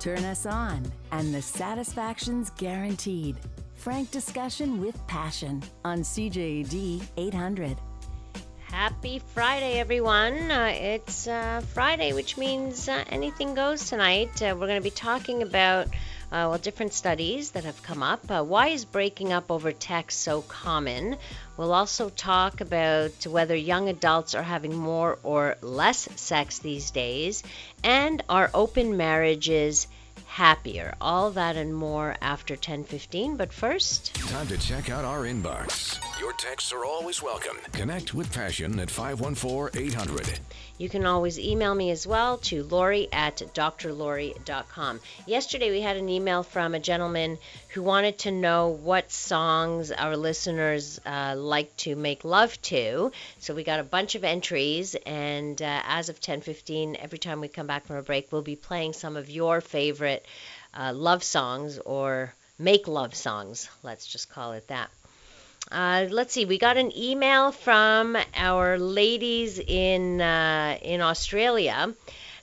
Turn us on, and the satisfaction's guaranteed. Frank discussion with passion on CJAD 800. Happy Friday, everyone. Uh, it's uh, Friday, which means uh, anything goes tonight. Uh, we're going to be talking about well, different studies that have come up. Uh, why is breaking up over text so common? We'll also talk about whether young adults are having more or less sex these days, and are open marriages happier. All that and more after 10:15. But first, time to check out our inbox. Your texts are always welcome. Connect with Passion at 514-800. You can always email me as well to Lori at drlori.com. Yesterday we had an email from a gentleman who wanted to know what songs our listeners uh, like to make love to. So we got a bunch of entries, and uh, as of 10:15, every time we come back from a break, we'll be playing some of your favorite uh, love songs or make love songs. Let's just call it that. Uh, let's see. We got an email from our ladies in uh, in Australia.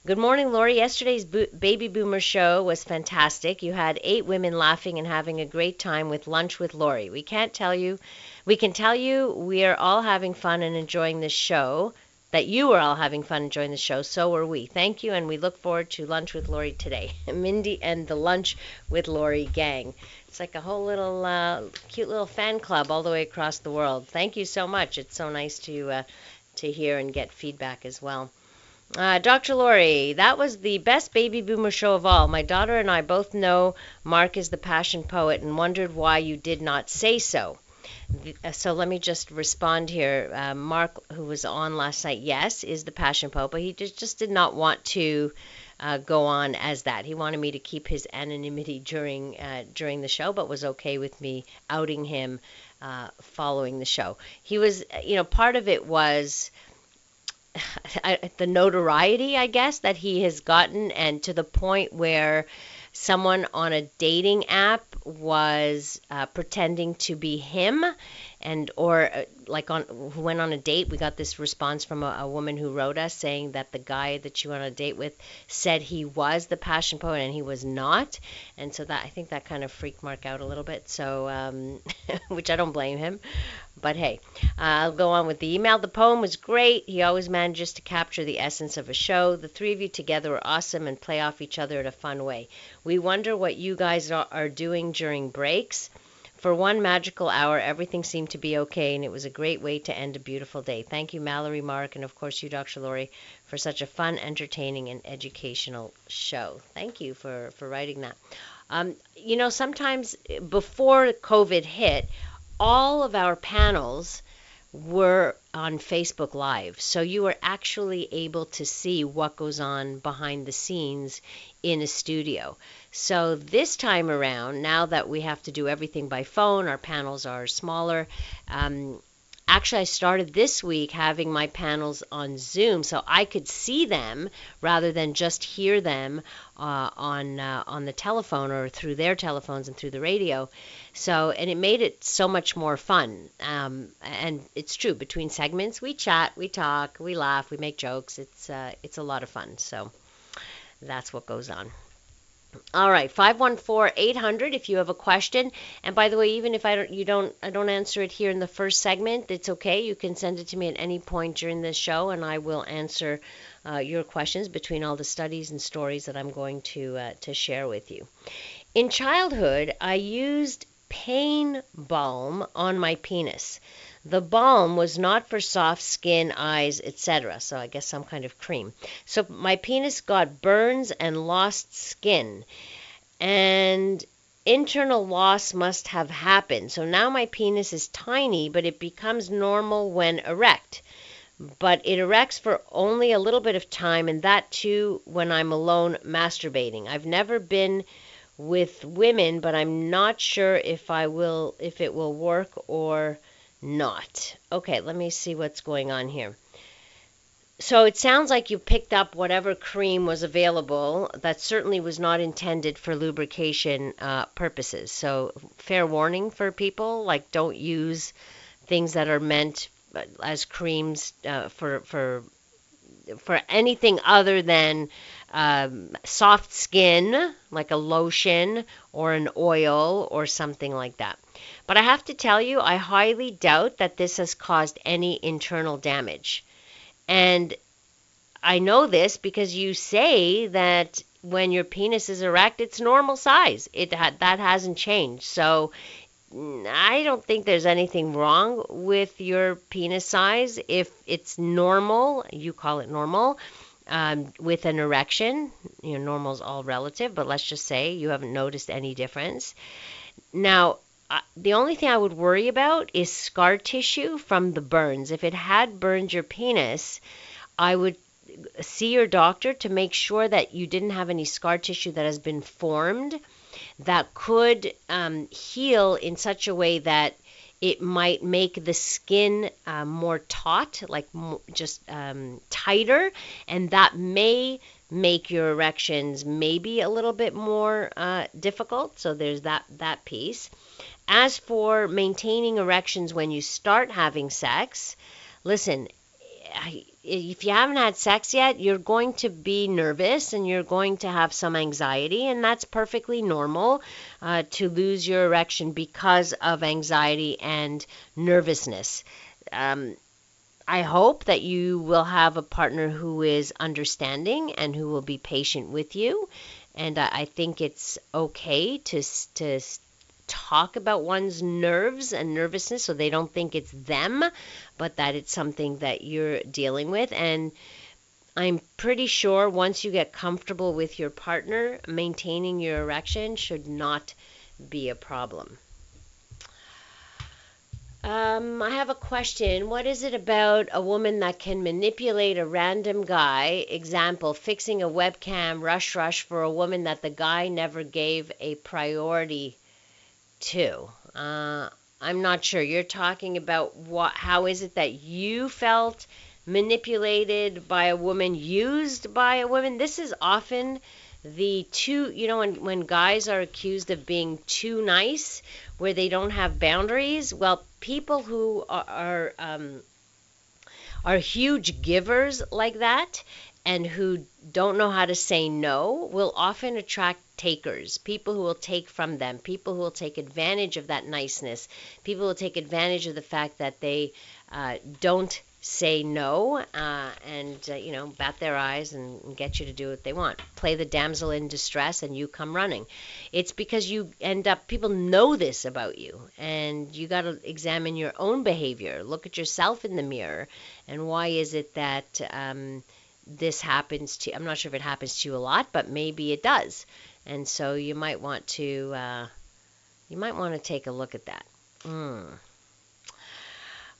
Good morning, Lori. Yesterday's bo- baby boomer show was fantastic. You had eight women laughing and having a great time with lunch with Lori. We can't tell you, we can tell you we are all having fun and enjoying this show. That you are all having fun and enjoying the show. So are we. Thank you, and we look forward to lunch with Lori today. Mindy and the lunch with Lori gang. It's like a whole little uh, cute little fan club all the way across the world. Thank you so much. It's so nice to uh, to hear and get feedback as well. Uh, Dr. Lori, that was the best baby boomer show of all. My daughter and I both know Mark is the passion poet and wondered why you did not say so. Uh, so let me just respond here. Uh, Mark, who was on last night, yes, is the passion poet, but he just, just did not want to uh, go on as that. He wanted me to keep his anonymity during uh, during the show, but was okay with me outing him uh, following the show. He was, you know, part of it was. the notoriety, I guess, that he has gotten, and to the point where someone on a dating app was uh, pretending to be him and or uh, like on who went on a date we got this response from a, a, woman who wrote us saying that the guy that she went on a date with said he was the passion poet and he was not. And so that i think that kind of freaked mark out a little bit. So um, which i don't blame him. But hey uh, i'll go on with the email. The poem was great. He always manages to capture the essence of a show. The three of you together were awesome and play off each other in a fun way. We wonder what you guys are, are doing during breaks for one magical hour, everything seemed to be okay, and it was a great way to end a beautiful day. Thank you, Mallory, Mark, and of course you, Dr. Lori, for such a fun, entertaining, and educational show. Thank you for, for writing that. Um, you know, sometimes before COVID hit, all of our panels were on Facebook Live. So you were actually able to see what goes on behind the scenes in a studio. So this time around, now that we have to do everything by phone, our panels are smaller. Um, actually, I started this week having my panels on Zoom so I could see them rather than just hear them uh, on uh, on the telephone or through their telephones and through the radio. So, and it made it so much more fun. Um, and it's true. Between segments, we chat, we talk, we laugh, we make jokes. It's uh, it's a lot of fun. So that's what goes on. All right, 514-800 if you have a question. And by the way, even if I don't you don't I don't answer it here in the first segment, it's okay. You can send it to me at any point during the show and I will answer uh, your questions between all the studies and stories that I'm going to uh, to share with you. In childhood, I used pain balm on my penis. The balm was not for soft skin, eyes, etc. So I guess some kind of cream. So my penis got burns and lost skin. And internal loss must have happened. So now my penis is tiny, but it becomes normal when erect. But it erects for only a little bit of time, and that too when I'm alone masturbating. I've never been with women, but I'm not sure if I will if it will work or not. Okay, let me see what's going on here. So it sounds like you picked up whatever cream was available. That certainly was not intended for lubrication uh, purposes. So fair warning for people, like don't use things that are meant uh, as creams uh, for for for anything other than um, soft skin, like a lotion or an oil or something like that. But I have to tell you, I highly doubt that this has caused any internal damage. And I know this because you say that when your penis is erect, it's normal size. It ha- that hasn't changed. So I don't think there's anything wrong with your penis size if it's normal. You call it normal. Um, with an erection, you know, normal is all relative, but let's just say you haven't noticed any difference. Now, uh, the only thing I would worry about is scar tissue from the burns. If it had burned your penis, I would see your doctor to make sure that you didn't have any scar tissue that has been formed that could um, heal in such a way that it might make the skin uh, more taut, like just um, tighter, and that may make your erections maybe a little bit more uh, difficult. So there's that that piece. As for maintaining erections when you start having sex, listen, if you haven't had sex yet, you're going to be nervous and you're going to have some anxiety, and that's perfectly normal uh, to lose your erection because of anxiety and nervousness. Um, I hope that you will have a partner who is understanding and who will be patient with you. And I, I think it's okay to to talk about one's nerves and nervousness so they don't think it's them, but that it's something that you're dealing with. And I'm pretty sure once you get comfortable with your partner, maintaining your erection should not be a problem. Um, I have a question. What is it about a woman that can manipulate a random guy? Example, fixing a webcam rush rush for a woman that the guy never gave a priority too. Uh, I'm not sure. You're talking about what? How is it that you felt manipulated by a woman, used by a woman? This is often the two. You know, when when guys are accused of being too nice, where they don't have boundaries. Well, people who are, are um, are huge givers like that and who don't know how to say no will often attract takers, people who will take from them, people who will take advantage of that niceness, people who will take advantage of the fact that they uh, don't say no uh, and uh, you know bat their eyes and, and, get you to do what they want. Play the damsel in distress and you come running. It's because you end up people know this about you and you got to examine your own behavior. Look at yourself in the mirror and why is it that um, this happens to I'm not sure if it happens to you a lot, but maybe it does. And so you might want to uh, you might want to take a look at that. Mm.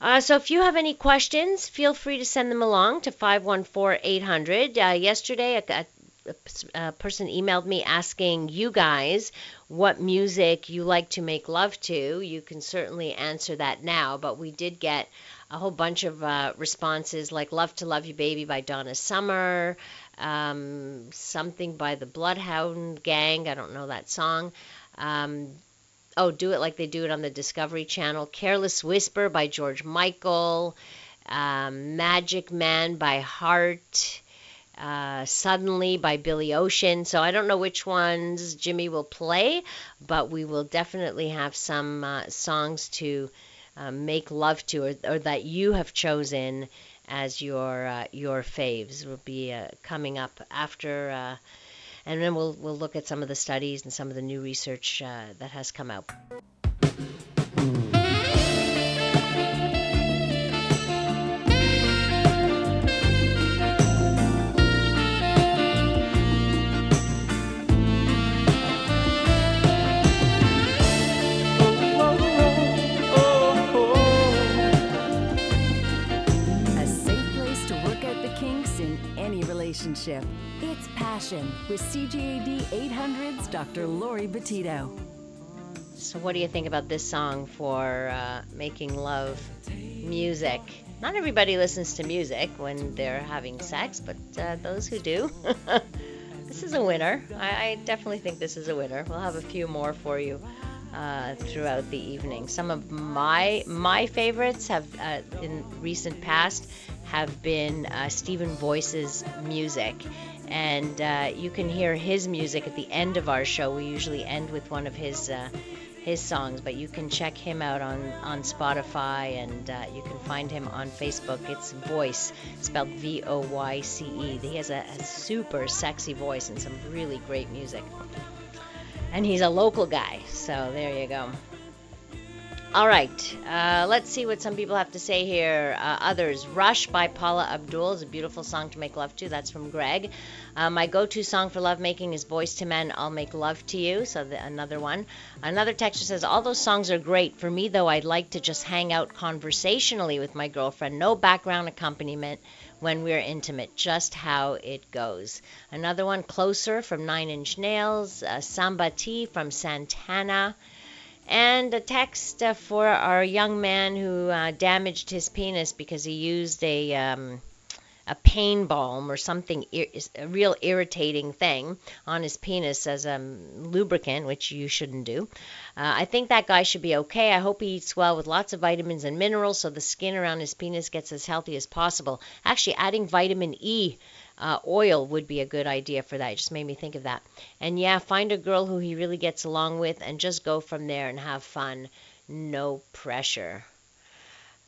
Uh, so if you have any questions, feel free to send them along to 514-800. Uh, yesterday, a, a, a, person emailed me asking you guys what music you like to make love to. You can certainly answer that now, but we did get a whole bunch of uh, responses like Love to Love You Baby by Donna Summer, um, something by the Bloodhound Gang. I don't know that song. Um, oh, Do It Like They Do It on the Discovery Channel. Careless Whisper by George Michael. Um, Magic Man by Heart. Uh, Suddenly by Billy Ocean. So I don't know which ones Jimmy will play, but we will definitely have some uh, songs to um, make love to, or, or, that you have chosen as your uh, your faves will be uh, coming up after, uh, and then we'll we'll look at some of the studies and some of the new research uh, that has come out. Relationship. It's Passion with CJAD 800's Dr. Lori Betito. So, what do you think about this song for uh, making love music? Not everybody listens to music when they're having sex, but uh, those who do. this is a winner. I, I, definitely think this is a winner. We'll have a few more for you uh, throughout the evening. Some of my my favorites have uh, in recent past have been uh, Stephen Voyce's music, and uh, you can hear his music at the end of our show. We usually end with one of his uh, his songs, but you can check him out on, on Spotify and you can find him on Facebook. It's Voyce, spelled V O Y C E. He has a, a, super sexy voice and some really great music. And he's a local guy, so there you go. All right, uh, let's see what some people have to say here. Uh, others, Rush by Paula Abdul is a beautiful song to make love to. That's from Greg. Uh, my go to song for lovemaking is Boyz II Men, I'll Make Love to You. So, the, another one. Another texter says, All those songs are great. For me, though, I'd like to just hang out conversationally with my girlfriend. No background accompaniment when we're intimate, just how it goes. Another one, Closer from Nine Inch Nails. Uh, Samba T from Santana. And a text uh, for our young man who uh, damaged his penis because he used a um, a pain balm or something, a real irritating thing on his penis as a lubricant, which you shouldn't do. Uh, I think that guy should be okay. I hope he eats well with lots of vitamins and minerals so the skin around his penis gets as healthy as possible. Actually, adding vitamin E uh, oil would be a good idea for that. It just made me think of that. And yeah, find a girl who he really gets along with and just go from there and have fun. No pressure.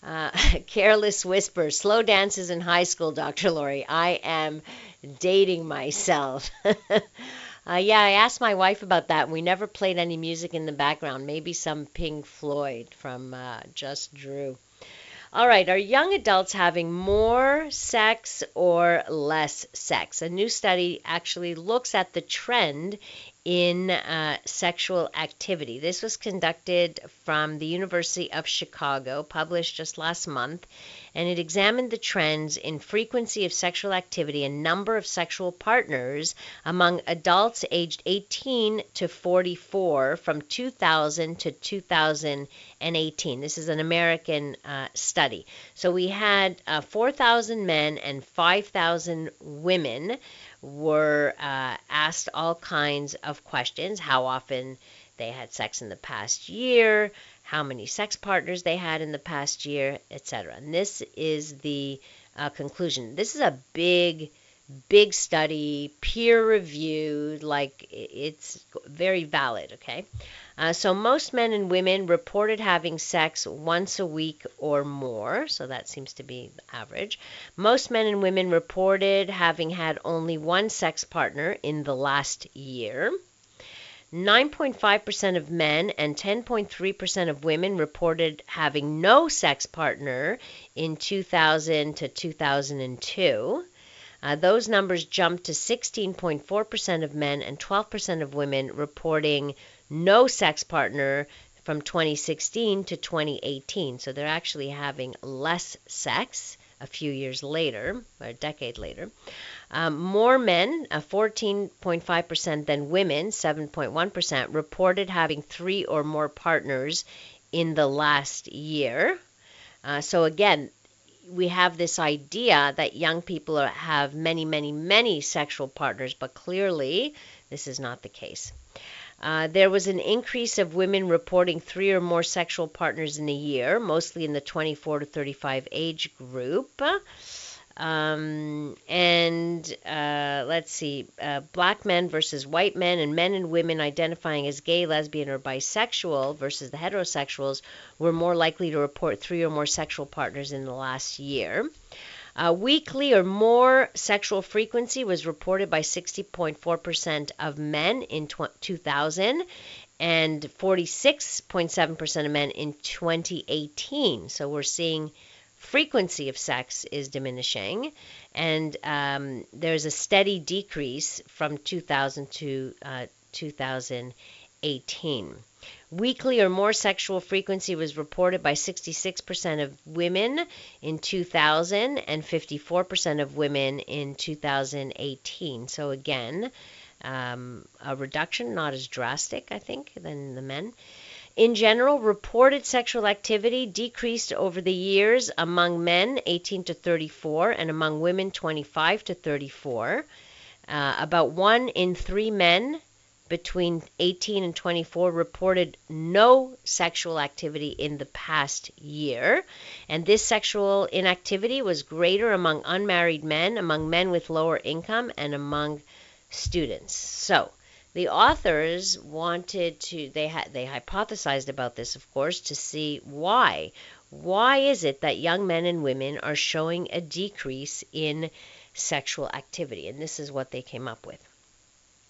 Uh, careless whisper, slow dances in high school, Dr. Lori. I am dating myself. uh, yeah, I asked my wife about that. We never played any music in the background. Maybe some Pink Floyd from uh, Just Drew. All right, are young adults having more sex or less sex? A new study actually looks at the trend in uh, sexual activity. This was conducted from the University of Chicago, published just last month, and it examined the trends in frequency of sexual activity and number of sexual partners among adults aged 18 to 44 from 2000 to 2018. This is an American uh, study. So we had uh, 4,000 men and 5,000 women were uh, asked all kinds of questions how often they had sex in the past year, how many sex partners they had in the past year, etc. And this is the uh, conclusion. This is a big, big study, peer reviewed, like it's very valid, okay? Uh, so most men and women reported having sex once a week or more, so that seems to be the average. Most men and women reported having had only one sex partner in the last year. 9.5% of men and 10.3% of women reported having no sex partner in 2000 to 2002. Uh, those numbers jumped to 16.4% of men and 12% of women reporting no sex partner from 2016 to 2018. So they're actually having less sex a few years later, or a decade later. Um, more men, uh, 14.5% than women, 7.1%, reported having three or more partners in the last year. Uh, so again, we have this idea that young people are, have many, many, many sexual partners, but clearly this is not the case. Uh, there was an increase of women reporting three or more sexual partners in a year, mostly in the 24 to 35 age group. Um, and uh, let's see, uh, black men versus white men, and men and women identifying as gay, lesbian, or bisexual versus the heterosexuals were more likely to report three or more sexual partners in the last year. Uh, weekly or more sexual frequency was reported by 60.4% of men in tw- 2000 and 46.7% of men in 2018. So we're seeing frequency of sex is diminishing, and um, there's a steady decrease from 2000 to uh, 2018. Weekly or more sexual frequency was reported by 66% of women in 2000 and 54% of women in 2018. So, again, um, a reduction, not as drastic, I think, than the men. In general, reported sexual activity decreased over the years among men 18 to 34 and among women 25 to 34. Uh, about one in three men between 18 and 24 reported no sexual activity in the past year. And this sexual inactivity was greater among unmarried men, among men with lower income, and among students. So, the authors wanted to they had they hypothesized about this of course to see why. Why is it that young men and women are showing a decrease in sexual activity? And this is what they came up with.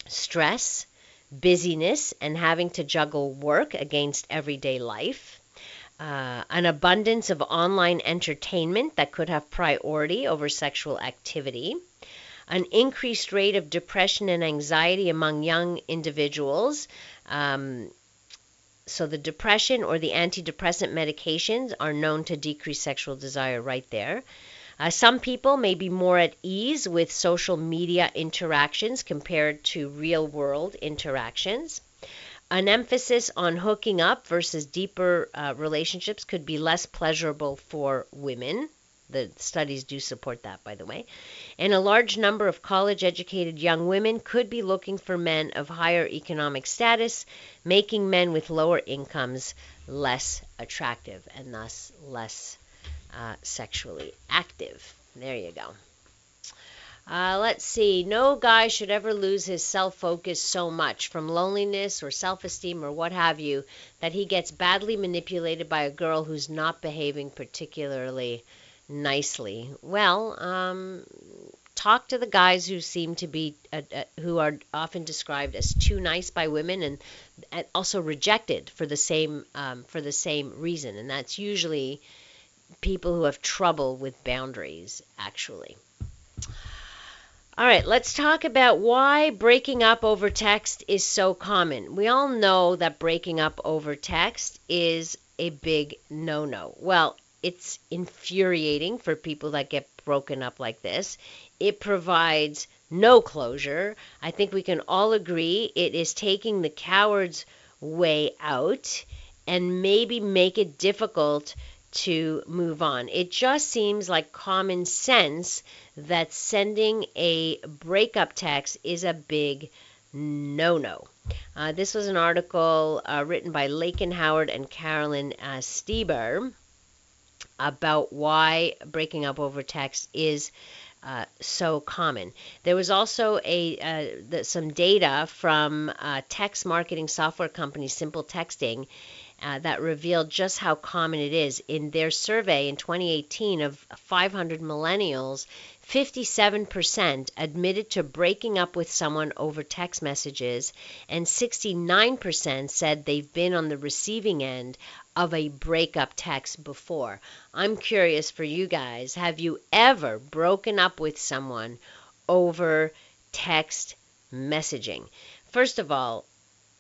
Stress busyness and having to juggle work against everyday life, uh, an abundance of online entertainment that could have priority over sexual activity, an increased rate of depression and anxiety among young individuals. Um, so, the depression or the antidepressant medications are known to decrease sexual desire right there. Uh, some people may be more at ease with social media interactions compared to real world interactions. An emphasis on hooking up versus deeper uh, relationships could be less pleasurable for women. The studies do support that, by the way. And a large number of college educated young women could be looking for men of higher economic status, making men with lower incomes less attractive and thus less uh, sexually active. There you go. Uh, let's see. No guy should ever lose his self focus so much from loneliness or self esteem or what have you that he gets badly manipulated by a girl who's not behaving particularly nicely. Well, um, talk to the guys who seem to be, uh, uh, who are often described as too nice by women and, and also rejected for the same, um, for the same reason. And that's usually people who have trouble with boundaries, actually. All right, let's talk about why breaking up over text is so common. We all know that breaking up over text is a big no no. Well, it's infuriating for people that get broken up like this. It provides no closure. I think we can all agree it is taking the coward's way out and maybe make it difficult to move on. It just seems like common sense that sending a breakup text is a big no no. Uh, this was an article uh, written by Laken Howard and Carolyn uh, Steber about why breaking up over text is uh, so common. There was also a uh, the, some data from uh, text marketing software company Simple Texting uh, that revealed just how common it is. In their survey in 2018 of 500 millennials, 57% admitted to breaking up with someone over text messages, and 69% said they've been on the receiving end of a breakup text before. I'm curious for you guys have you ever broken up with someone over text messaging? First of all,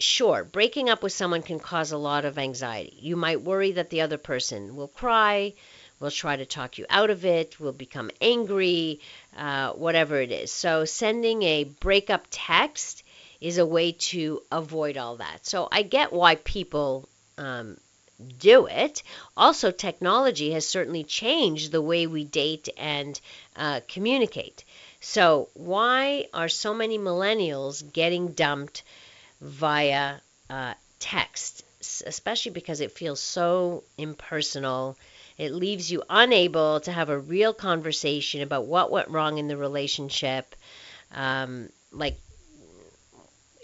sure, breaking up with someone can cause a lot of anxiety. You might worry that the other person will cry, will try to talk you out of it, will become angry, uh, whatever it is. So, sending a breakup text is a way to avoid all that. So, I get why people um, do it. Also, technology has certainly changed the way we date and uh, communicate. So, why are so many millennials getting dumped? Via uh, text, especially because it feels so impersonal. It leaves you unable to have a real conversation about what went wrong in the relationship. Um, like,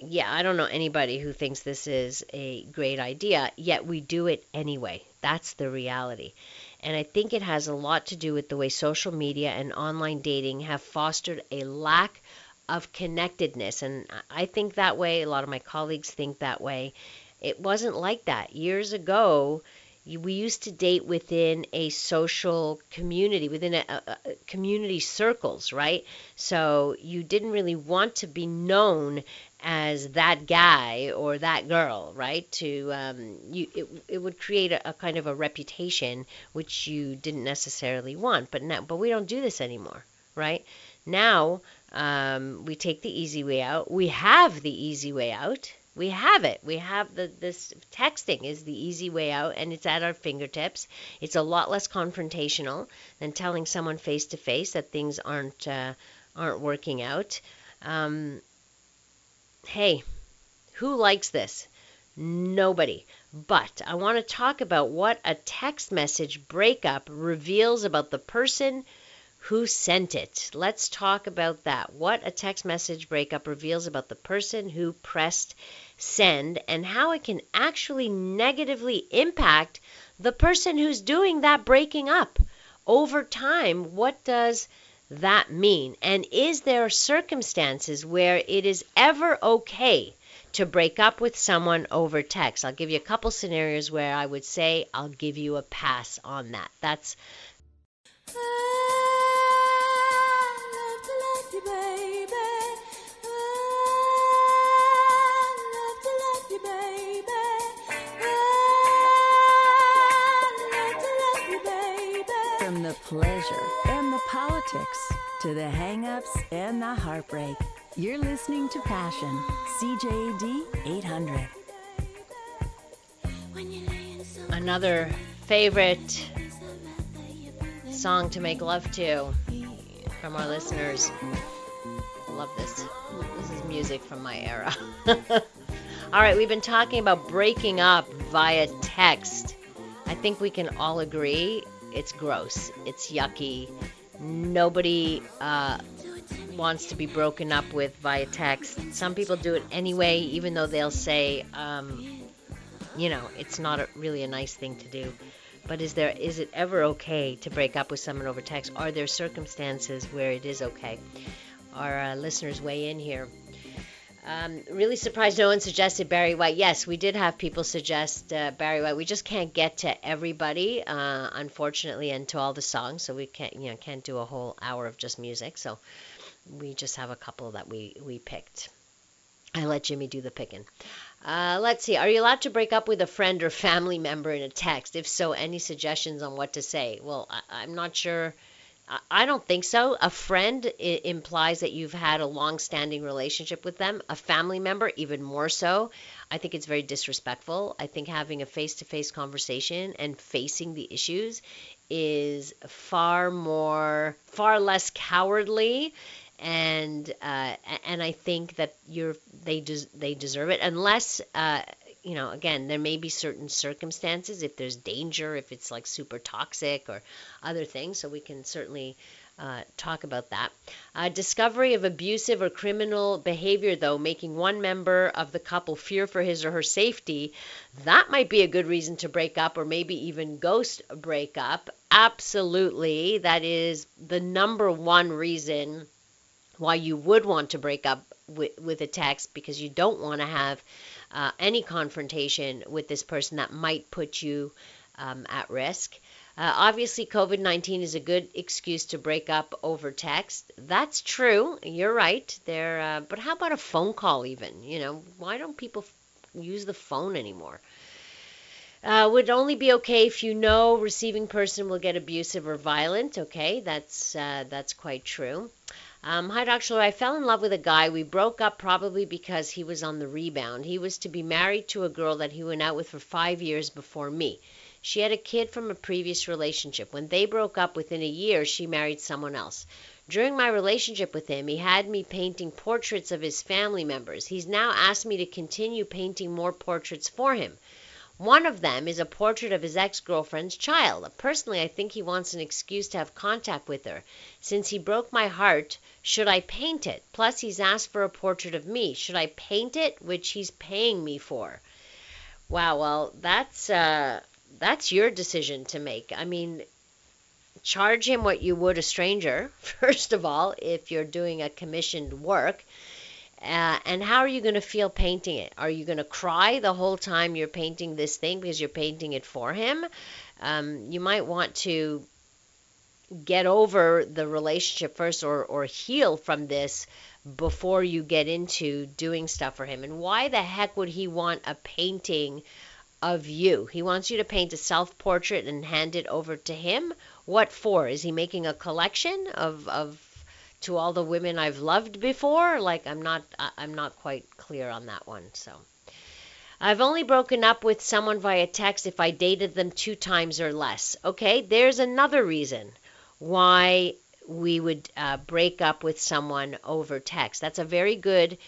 yeah, I don't know anybody who thinks this is a great idea, yet we do it anyway. That's the reality. And I think it has a lot to do with the way social media and online dating have fostered a lack of connectedness. And I think that way. A lot of my colleagues think that way. It wasn't like that. Years ago, we used to date within a social community, within a, a, community circles, right? So you didn't really want to be known as that guy or that girl, right? To um, you, it, it would create a, a kind of a reputation which you didn't necessarily want. But now, but we don't do this anymore, right? Now um, we take the easy way out. We have the easy way out. We have it. We have the this texting is the easy way out, and it's at our fingertips. It's a lot less confrontational than telling someone face to face that things aren't uh, aren't working out. Um, hey, Who likes this? Nobody. But I want to talk about what a text message breakup reveals about the person who sent it. Let's talk about that. What a text message breakup reveals about the person who pressed send and how it can actually negatively impact the person who's doing that breaking up. Over time, what does that mean? And is there circumstances where it is ever okay to break up with someone over text. I'll give you a couple scenarios where I would say I'll give you a pass on that. That's pleasure and the politics to the hang-ups and the heartbreak. You're listening to Passion, CJAD 800. Another favorite song to make love to from our listeners. Love this. This is music from my era. all right, we've been talking about breaking up via text. I think we can all agree it's gross, it's yucky. Nobody uh, wants to be broken up with via text. Some people do it anyway, even though they'll say, um, you know, it's not a, really a nice thing to do. But is there is it ever okay to break up with someone over text? Are there circumstances where it is okay? Our uh, listeners weigh in here. Um, really surprised no one suggested Barry White. Yes, we did have people suggest uh, Barry White. We just can't get to everybody, uh, unfortunately, and to all the songs. So we can't, you know, can't do a whole hour of just music. So we just have a couple that we we picked. I let Jimmy do the picking. Uh, let's see. Are you allowed to break up with a friend or family member in a text? If so, any suggestions on what to say? Well, I, am not sure. I, don't think so. A friend implies that you've had a long standing relationship with them. A family member, even more so. I think it's very disrespectful. I think having a face to face conversation and facing the issues is far more, far less cowardly and uh, and I think that you're they des- they deserve it unless uh, you know again there may be certain circumstances if there's danger if it's like super toxic or other things so we can certainly uh, talk about that. Uh, discovery of abusive or criminal behavior, though, making one member of the couple fear for his or her safety, that might be a good reason to break up or maybe even ghost break up. Absolutely. That is the number one reason why you would want to break up with, with a text because you don't want to have uh, any confrontation with this person that might put you um, at risk. Uh, obviously, COVID 19 is a good excuse to break up over text. That's true. You're right. There, uh, but how about a phone call? Even you know, why don't people f- use the phone anymore? Uh, would only be okay if you know receiving person will get abusive or violent. Okay, that's uh, that's quite true. Um, hi, Dr. I fell in love with a guy. We broke up probably because he was on the rebound. He was to be married to a girl that he went out with for five years before me. She had a kid from a previous relationship. When they broke up within a year, she married someone else. During my relationship with him, he had me painting portraits of his family members. He's now asked me to continue painting more portraits for him. One of them is a portrait of his ex girlfriend's child. Personally, I think he wants an excuse to have contact with her. Since he broke my heart, should I paint it? Plus, he's asked for a portrait of me. Should I paint it, which he's paying me for? Wow, well, that's uh, that's your decision to make. I mean, charge him what you would a stranger, first of all, if you're doing a commissioned work. Uh, and how are you going to feel painting it? Are you going to cry the whole time you're painting this thing because you're painting it for him? Um, you might want to get over the relationship first or, or heal from this before you get into doing stuff for him. And why the heck would he want a painting of you? He wants you to paint a self portrait and hand it over to him. What for? Is he making a collection of, of to all the women I've loved before. Like I'm not I'm not quite clear on that one. So I've only broken up with someone via text if I dated them two times or less. Okay, there's another reason why we would uh, break up with someone over text. That's a very good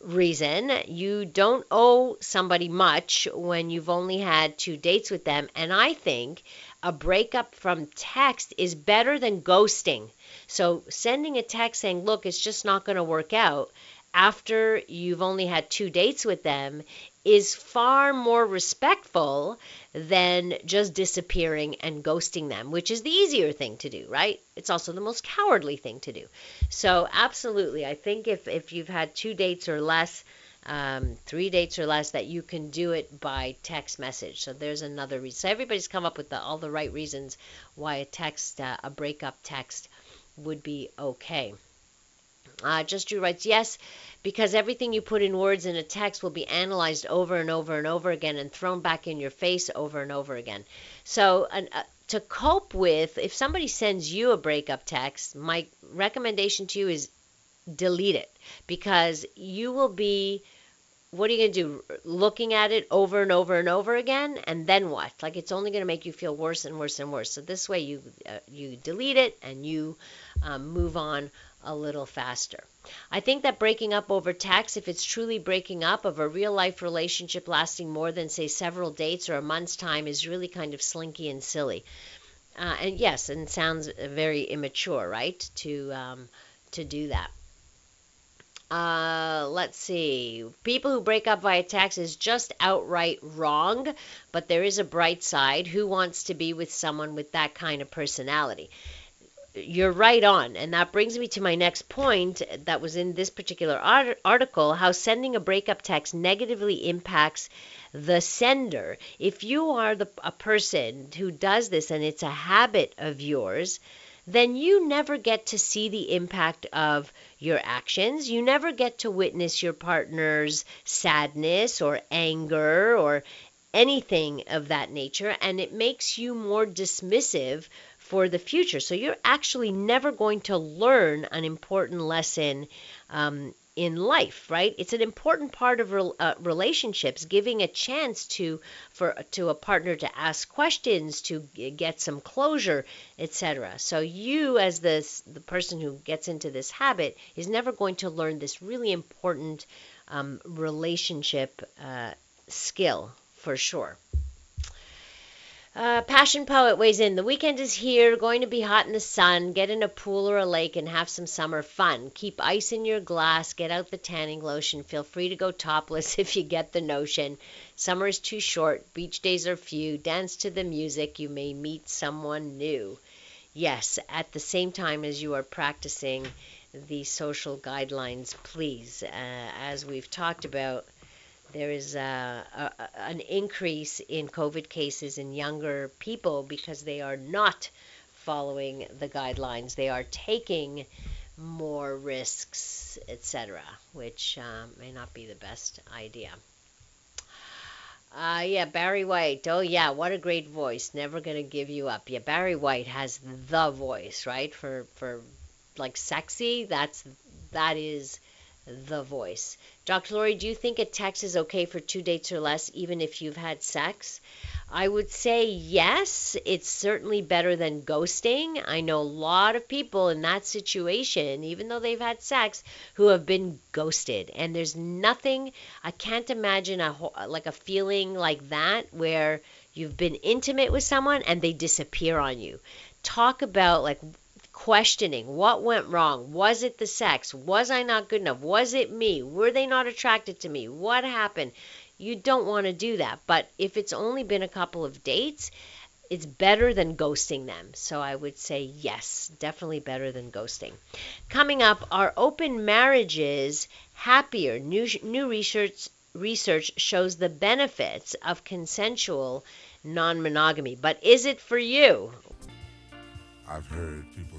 reason. You don't owe somebody much when you've only had two dates with them. And I think a breakup from text is better than ghosting. So sending a text saying, look, it's just not going to work out after you've only had two dates with them is far more respectful than just disappearing and ghosting them, which is the easier thing to do, right? It's also the most cowardly thing to do. So, absolutely, I think if, if you've had two dates or less, um, three dates or less, that you can do it by text message. So, there's another reason. So, everybody's come up with the, all the right reasons why a text, uh, a breakup text, would be okay. Uh, Just Drew writes, yes, because everything you put in words in a text will be analyzed over and over and over again and thrown back in your face over and over again. So, uh, to cope with, if somebody sends you a breakup text, my recommendation to you is delete it because you will be what are you going to do looking at it over and over and over again and then what like it's only going to make you feel worse and worse and worse so this way you uh, you delete it and you um, move on a little faster. I think that breaking up over text, if it's truly breaking up of a real life relationship lasting more than, say, several dates or a month's time, is really kind of slinky and silly. Uh, and yes, and sounds very immature, right? To um, to do that. Uh, let's see. People who break up via text is just outright wrong, but there is a bright side. Who wants to be with someone with that kind of personality? you're right on. And that brings me to my next point that was in this particular art- article how sending a breakup text negatively impacts the sender. If you are the, a person who does this and it's a habit of yours, then you never get to see the impact of your actions. You never get to witness your partner's sadness or anger or anything of that nature. And it makes you more dismissive for the future. So you're actually never going to learn an important lesson um, in life, right? It's an important part of re- uh, relationships, giving a chance to for to a partner to ask questions, to get some closure, etc. So you, as the the person who gets into this habit, is never going to learn this really important um, relationship uh, skill for sure. Uh, Passion Poet weighs in. The weekend is here, going to be hot in the sun. Get in a pool or a lake and have some summer fun. Keep ice in your glass. Get out the tanning lotion. Feel free to go topless if you get the notion. Summer is too short. Beach days are few. Dance to the music. You may meet someone new. Yes, at the same time as you are practicing the social guidelines, please. Uh, as we've talked about, there is a, a, an increase in COVID cases in younger people because they are not following the guidelines. They are taking more risks, etc., which uh, may not be the best idea. Uh, yeah, Barry White. Oh, yeah, what a great voice. Never going to give you up. Yeah, Barry White has the voice, right? For, for like sexy, that's, that is the voice. Dr. Lori, do you think a text is okay for two dates or less, even if you've had sex? I would say yes. It's certainly better than ghosting. I know a lot of people in that situation, even though they've had sex, who have been ghosted. And there's nothing, I can't imagine a like a feeling like that where you've been intimate with someone and they disappear on you. Talk about like questioning what went wrong. Was it the sex? Was I not good enough? Was it me? Were they not attracted to me? What happened? You don't want to do that. But if it's only been a couple of dates, it's better than ghosting them. So I would say yes, definitely better than ghosting. Coming up, are open marriages happier? New, new research research shows the benefits of consensual non-monogamy. But is it for you? I've heard people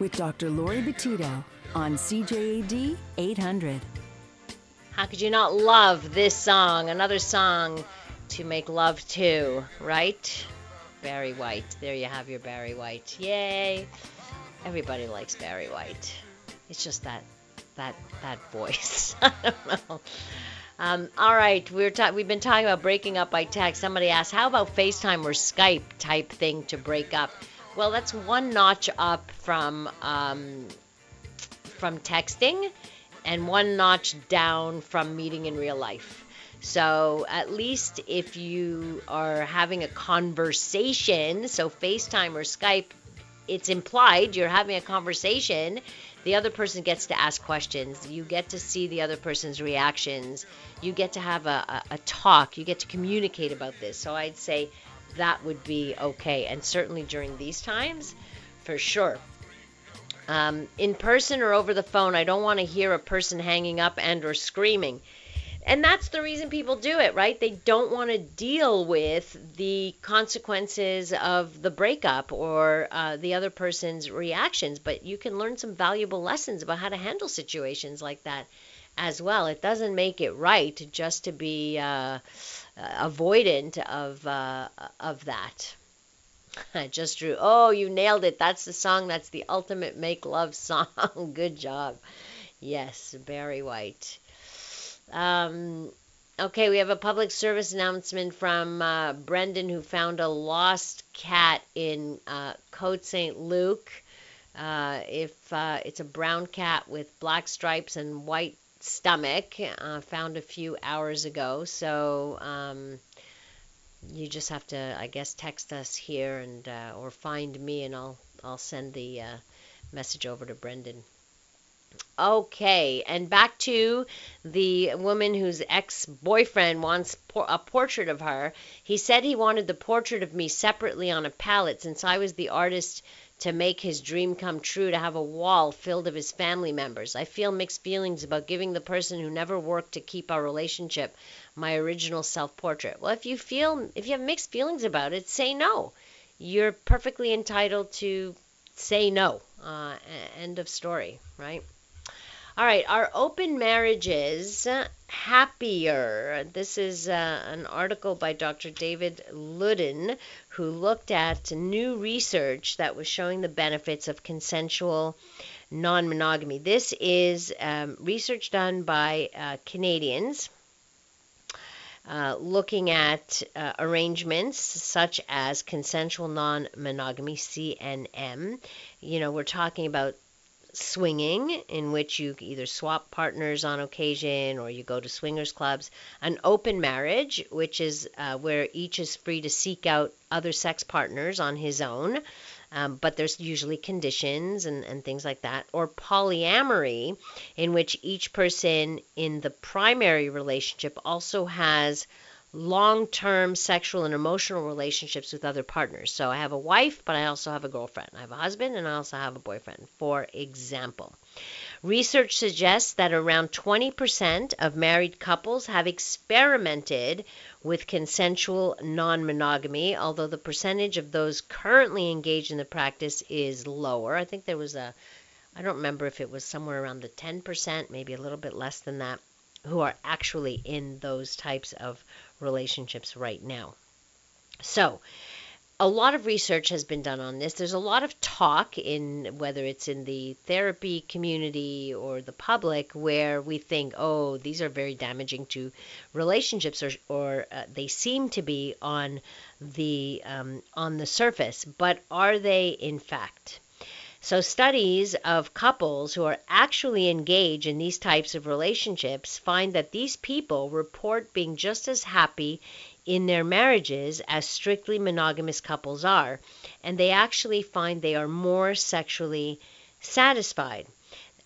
With Dr. Lori Betito on CJAD 800. How could you not love this song? Another song to make love to, right? Barry White. There you have your Barry White. Yay! Everybody likes Barry White. It's just that that that voice. I don't know. Um, all right, we are ta- we've been talking about breaking up by text. Somebody asked, how about FaceTime or Skype type thing to break up? Well, that's one notch up from um, from texting, and one notch down from meeting in real life. So at least if you are having a conversation, so FaceTime or Skype, it's implied you're having a conversation the other person gets to ask questions. You get to see the other person's reactions. You get to have a, a, a talk. You get to communicate about this. So I'd say that would be okay. And certainly during these times, for sure. Um, in person or over the phone, I don't want to hear a person hanging up and or screaming and that's the reason people do it, right? They don't want to deal with the consequences of the breakup or uh, the other person's reactions. But you can learn some valuable lessons about how to handle situations like that as well. It doesn't make it right just to be uh, avoidant of uh, of that. I just drew. Oh, you nailed it. That's the song. That's the ultimate make love song. Good job. Yes, Barry White. Um, okay, we have a public service announcement from uh, Brendan who found a lost cat in uh, Côte St. Luc. Uh, if uh, it's a brown cat with black stripes and white stomach, uh, found a few hours ago. So um, you just have to, I guess, text us here and uh, or find me, and I'll I'll send the message over to Brendan. Okay, and back to the woman whose ex boyfriend wants por- a portrait of her. He said he wanted the portrait of me separately on a palette since I was the artist to make his dream come true to have a wall filled of his family members. I feel mixed feelings about giving the person who never worked to keep our relationship my original self portrait. Well, if you feel if you have mixed feelings about it, say no. You're perfectly entitled to say no. Uh, end of story, right? All right, our open marriages happier. This is uh, an article by Dr. David Ludden, who looked at new research that was showing the benefits of consensual non monogamy. This is um, research done by uh, Canadians. Uh, looking at uh, arrangements such as consensual non monogamy, CNM. You know, we're talking about swinging, in which you either swap partners on occasion or you go to swingers clubs, an open marriage, which is uh, where each is free to seek out other sex partners on his own. Um, but there's usually conditions and, and things like that, or polyamory, in which each person in the primary relationship also has long term sexual and emotional relationships with other partners. So I have a wife, but I also have a girlfriend. I have a husband, and I also have a boyfriend, for example. Research suggests that around 20% of married couples have experimented with consensual non monogamy, although the percentage of those currently engaged in the practice is lower. I think there was a, I don't remember if it was somewhere around the 10%, maybe a little bit less than that, who are actually in those types of relationships right now. So, a lot of research has been done on this. There's a lot of talk in whether it's in the therapy community or the public where we think, oh, these are very damaging to relationships, or, or uh, they seem to be on the um, on the surface. But are they in fact? So, studies of couples who are actually engaged in these types of relationships find that these people report being just as happy in their marriages as strictly monogamous couples are, and they actually find they are more sexually satisfied.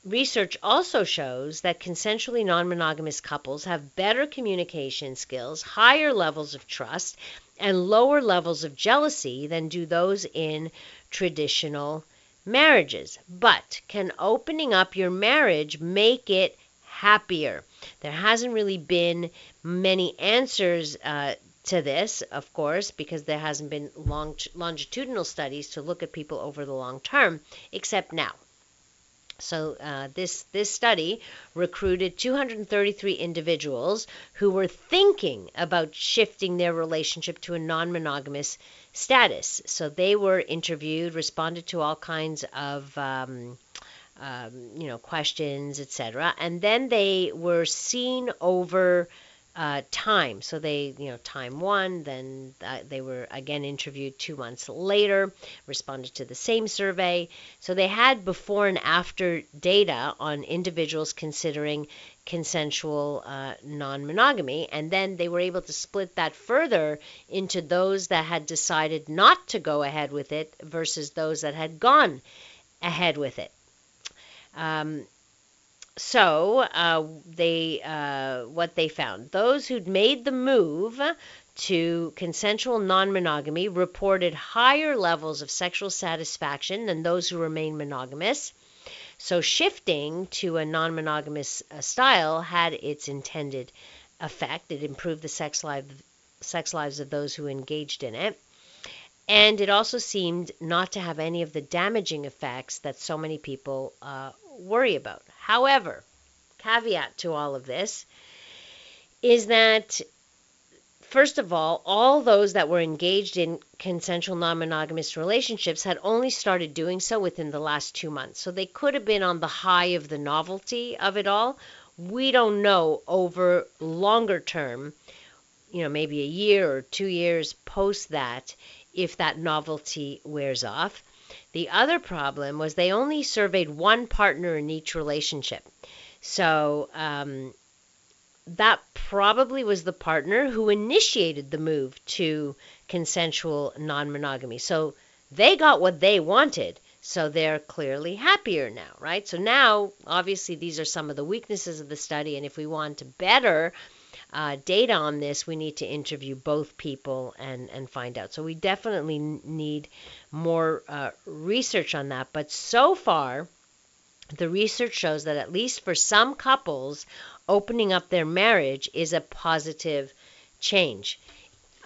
Research also shows that consensually non monogamous couples have better communication skills, higher levels of trust, and lower levels of jealousy than do those in traditional marriages. But can opening up your marriage make it happier? There hasn't really been many answers uh, to this, of course, because there hasn't been long, longitudinal studies to look at people over the long term, except now. So uh, this this study recruited 233 individuals who were thinking about shifting their relationship to a non-monogamous status. So they were interviewed, responded to all kinds of um, um, you know questions, etc., and then they were seen over uh, time. So they, you know, time one, then uh, they were again interviewed two months later, responded to the same survey. So they had before and after data on individuals considering consensual uh, non monogamy, and then they were able to split that further into those that had decided not to go ahead with it versus those that had gone ahead with it. Um, so uh, they uh, what they found those who'd made the move to consensual non-monogamy reported higher levels of sexual satisfaction than those who remained monogamous. So shifting to a non-monogamous uh, style had its intended effect. It improved the sex life sex lives of those who engaged in it. And it also seemed not to have any of the damaging effects that so many people uh, worry about. However, caveat to all of this is that first of all, all those that were engaged in consensual non monogamous relationships had only started doing so within the last two months. So they could have been on the high of the novelty of it all. We don't know over longer term, you know, maybe a year or two years post that, if that novelty wears off. The other problem was they only surveyed one partner in each relationship. So um, that probably was the partner who initiated the move to consensual non monogamy. So they got what they wanted. So they're clearly happier now, right? So now, obviously, these are some of the weaknesses of the study. And if we want to better uh, data on this, we need to interview both people and, and find out. So we definitely need more uh, research on that. But so far, the research shows that at least for some couples, opening up their marriage is a positive change.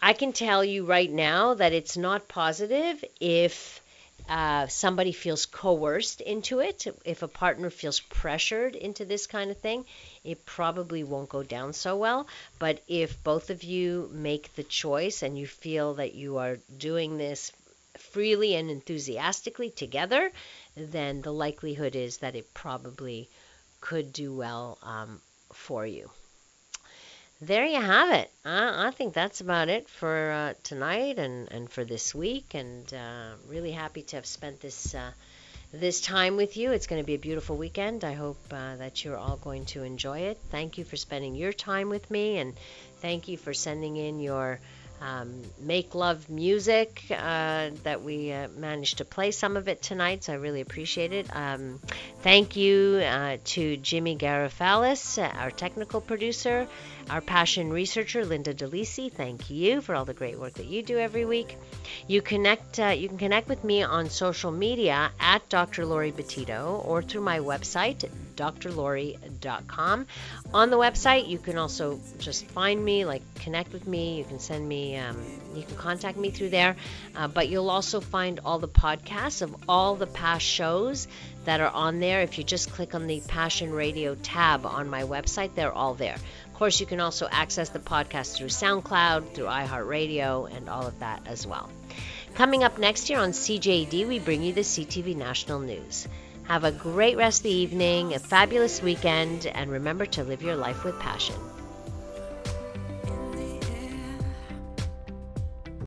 I can tell you right now that it's not positive if uh, somebody feels coerced into it, if a partner feels pressured into this kind of thing, it probably won't go down so well. But if both of you make the choice and you feel that you are doing this freely and enthusiastically together, then the likelihood is that it probably could do well um, for you there you have it. I, I think that's about it for uh, tonight and, and for this week. And uh, really happy to have spent this uh, this time with you. It's going to be a beautiful weekend. I hope uh, that you're all going to enjoy it. Thank you for spending your time with me, and thank you for sending in your um, make love music uh, that we uh, managed to play some of it tonight, so I really appreciate it. Um, thank you to Jimmy Garafalis, our technical producer, our passion researcher Linda DeLisi. Thank you for all the great work that you do every week. You connect. Uh, you can connect with me on social media at Dr. Laurie Betito or through my website drlaurie.com. On the website, you can also just find me, like connect with me. You can send me, um, you can contact me through there. Uh, but you'll also find all the podcasts of all the past shows that are on there. If you just click on the Passion Radio tab on my website, they're all there. Course, you can also access the podcast through SoundCloud, through iHeartRadio, and all of that as well. Coming up next year on CJAD, we bring you the CTV National News. Have a great rest of the evening, a fabulous weekend, and remember to live your life with passion.